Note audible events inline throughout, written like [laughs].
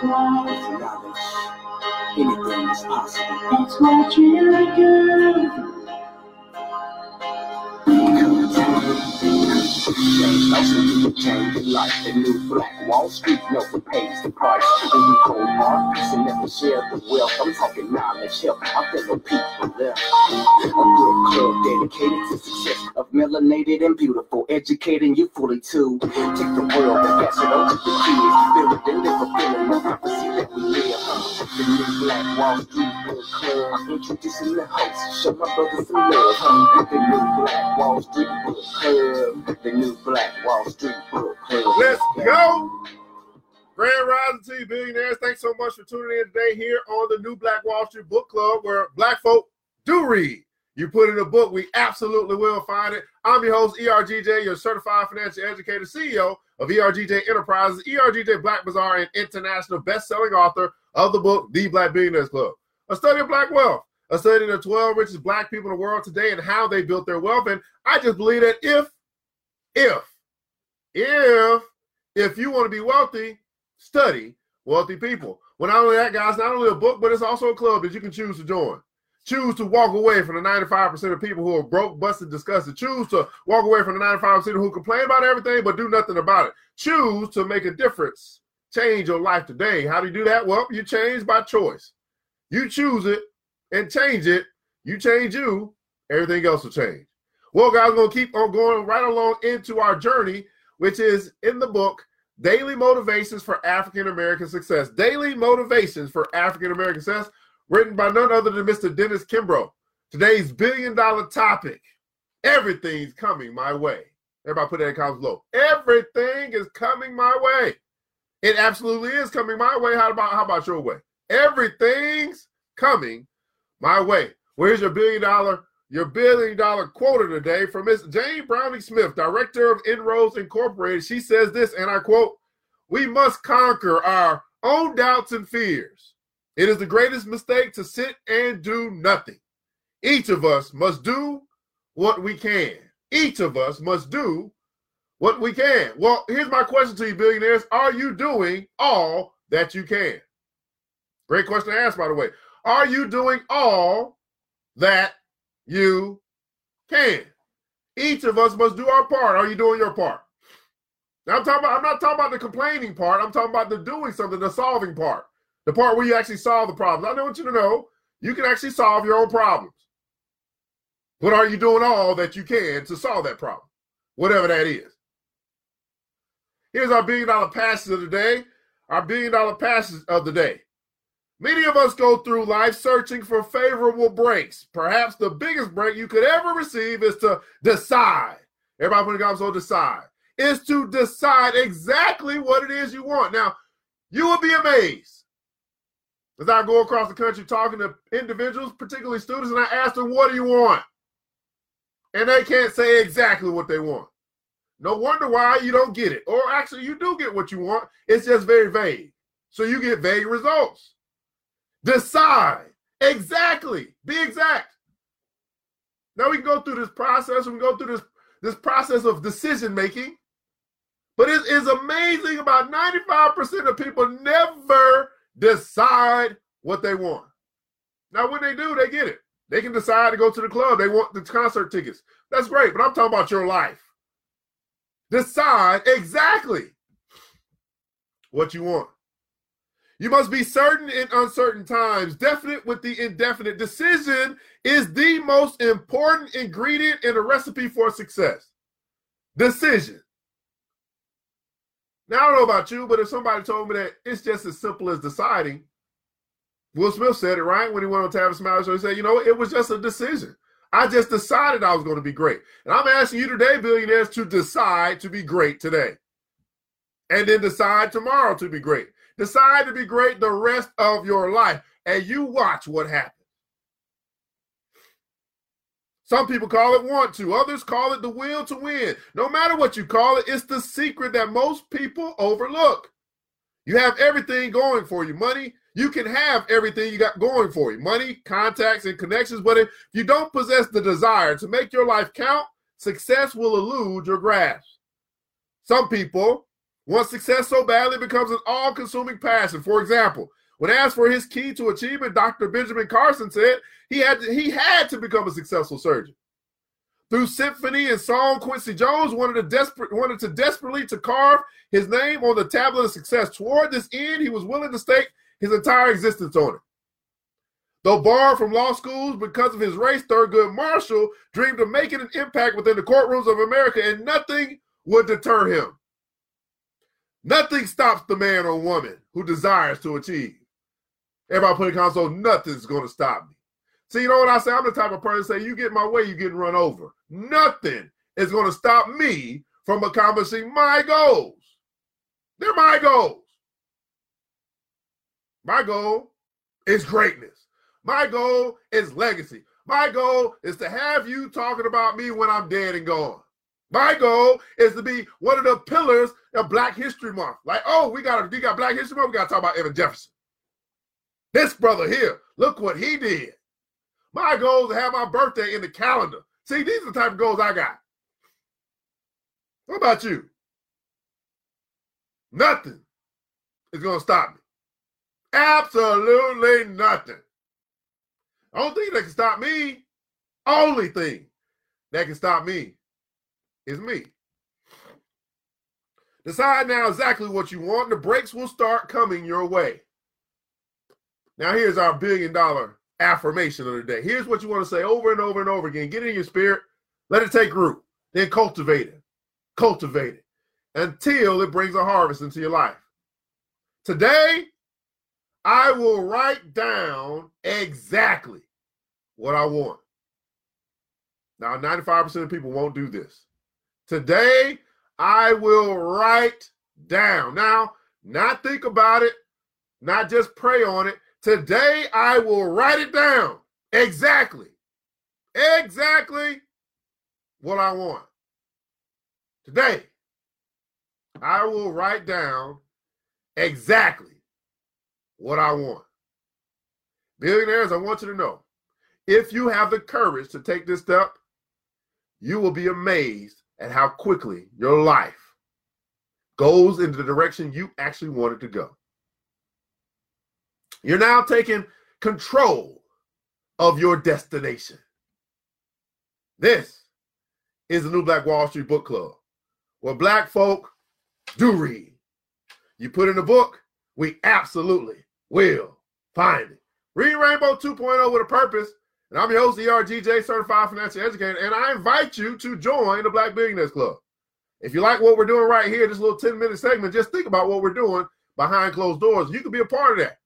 bright. knowledge, anything is possible. That's what you do. Change, change the life. The new Black Wall Street never pays the price. When we go hard, and never share the wealth. I'm talking knowledge, help our fellow people there. A good club dedicated to success of melanated and beautiful, educating you fully too. Take the world and pass it on to the kids. Build it and live a feeling of prophecy that we live. The new Black Wall Street Book Club. Let's go. Grand Rising to you, billionaires. Thanks so much for tuning in today here on the new Black Wall Street Book Club, where black folk do read. You put in a book, we absolutely will find it. I'm your host, ERGJ, your certified financial educator, CEO of ERGJ Enterprises, ERGJ Black Bazaar, and international best-selling author of the book, The Black Billionaires Club. A study of black wealth, a study of the 12 richest black people in the world today and how they built their wealth. And I just believe that if, if, if, if you want to be wealthy, study wealthy people. Well, not only that, guys, not only a book, but it's also a club that you can choose to join. Choose to walk away from the 95% of people who are broke, busted, disgusted. Choose to walk away from the 95% who complain about everything but do nothing about it. Choose to make a difference. Change your life today. How do you do that? Well, you change by choice. You choose it and change it. You change you, everything else will change. Well, guys, we're going to keep on going right along into our journey, which is in the book Daily Motivations for African American Success. Daily Motivations for African American Success, written by none other than Mr. Dennis Kimbro. Today's billion dollar topic everything's coming my way. Everybody put that in comments below. Everything is coming my way. It absolutely is coming my way. How about how about your way? Everything's coming my way. Where's your billion dollar your billion dollar quote of the day from Miss Jane Browning Smith, director of Inroads Incorporated. She says this, and I quote: "We must conquer our own doubts and fears. It is the greatest mistake to sit and do nothing. Each of us must do what we can. Each of us must do what we can. Well, here's my question to you, billionaires: Are you doing all that you can? Great question to ask, by the way. Are you doing all that you can? Each of us must do our part. Are you doing your part? Now I'm talking about, I'm not talking about the complaining part. I'm talking about the doing something, the solving part. The part where you actually solve the problems. I don't want you to know you can actually solve your own problems. But are you doing all that you can to solve that problem? Whatever that is. Here's our billion dollar passage of the day. Our billion dollar passage of the day. Many of us go through life searching for favorable breaks. Perhaps the biggest break you could ever receive is to decide. Everybody put the comments on decide. Is to decide exactly what it is you want. Now, you will be amazed as I go across the country talking to individuals, particularly students, and I ask them, What do you want? And they can't say exactly what they want. No wonder why you don't get it. Or actually, you do get what you want. It's just very vague. So you get vague results. Decide exactly. Be exact. Now we can go through this process. We can go through this this process of decision making. But it is amazing about 95% of people never decide what they want. Now, when they do, they get it. They can decide to go to the club. They want the concert tickets. That's great. But I'm talking about your life. Decide exactly what you want. You must be certain in uncertain times, definite with the indefinite. Decision is the most important ingredient in a recipe for success. Decision. Now, I don't know about you, but if somebody told me that it's just as simple as deciding, Will Smith said it right when he went on Tavis Smiley Show. He said, you know, it was just a decision. I just decided I was going to be great. And I'm asking you today, billionaires, to decide to be great today. And then decide tomorrow to be great. Decide to be great the rest of your life. And you watch what happens. Some people call it want to, others call it the will to win. No matter what you call it, it's the secret that most people overlook. You have everything going for you money, You can have everything you got going for you money, contacts, and connections. But if you don't possess the desire to make your life count, success will elude your grasp. Some people want success so badly it becomes an all consuming passion. For example, when asked for his key to achievement, Dr. Benjamin Carson said he had to, he had to become a successful surgeon. Through symphony and song, Quincy Jones wanted to desperate wanted to desperately to carve his name on the tablet of success. Toward this end, he was willing to stake his entire existence on it. Though barred from law schools because of his race, Thurgood Marshall dreamed of making an impact within the courtrooms of America, and nothing would deter him. Nothing stops the man or woman who desires to achieve. Everybody put in console, nothing's going to stop me. See, you know what I say? I'm the type of person say, you get my way, you getting run over. Nothing is going to stop me from accomplishing my goals. They're my goals. My goal is greatness. My goal is legacy. My goal is to have you talking about me when I'm dead and gone. My goal is to be one of the pillars of Black History Month. Like, oh, we got we got Black History Month. We got to talk about Evan Jefferson. This brother here, look what he did. My goal is to have my birthday in the calendar. See, these are the type of goals I got. What about you? Nothing is going to stop me. Absolutely nothing. The only thing that can stop me, only thing that can stop me is me. Decide now exactly what you want. The breaks will start coming your way. Now, here's our billion dollar affirmation of the day. Here's what you want to say over and over and over again. Get in your spirit, let it take root, then cultivate it. Cultivate it until it brings a harvest into your life. Today, I will write down exactly what I want. Now, 95% of people won't do this. Today, I will write down. Now, not think about it, not just pray on it. Today, I will write it down exactly, exactly what I want. Today, I will write down exactly what I want. Billionaires, I want you to know if you have the courage to take this step, you will be amazed at how quickly your life goes in the direction you actually wanted to go. You're now taking control of your destination. This is the New Black Wall Street Book Club, where black folk do read. You put in a book, we absolutely will find it. Read Rainbow 2.0 with a purpose. And I'm your host, ERGJ, certified financial educator, and I invite you to join the Black Billionaires Club. If you like what we're doing right here, this little 10 minute segment, just think about what we're doing behind closed doors. You can be a part of that.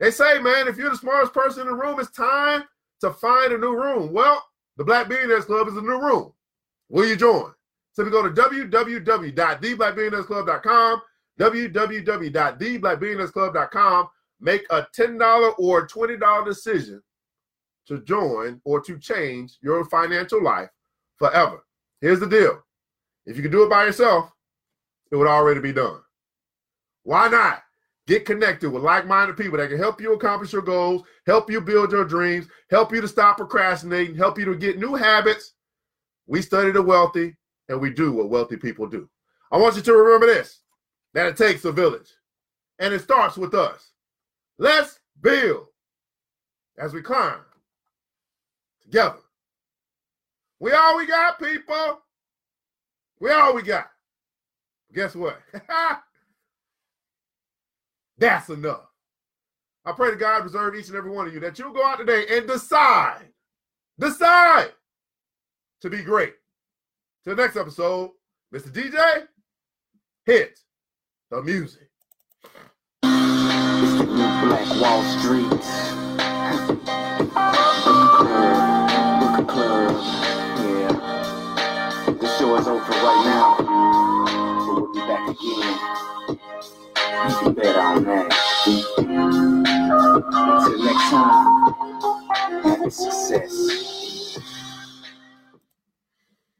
They say, man, if you're the smartest person in the room, it's time to find a new room. Well, the Black Billionaires Club is a new room. Will you join? You go to www.theblackbillionairesclub.com, www.theblackbillionairesclub.com, make a $10 or $20 decision to join or to change your financial life forever. Here's the deal if you could do it by yourself, it would already be done. Why not? Get connected with like minded people that can help you accomplish your goals, help you build your dreams, help you to stop procrastinating, help you to get new habits. We study the wealthy and we do what wealthy people do. I want you to remember this that it takes a village and it starts with us. Let's build as we climb together. We all we got, people. We all we got. Guess what? [laughs] That's enough. I pray to God preserve each and every one of you that you'll go out today and decide, decide to be great. Till next episode, Mr. DJ, hit the music. Black Wall Street.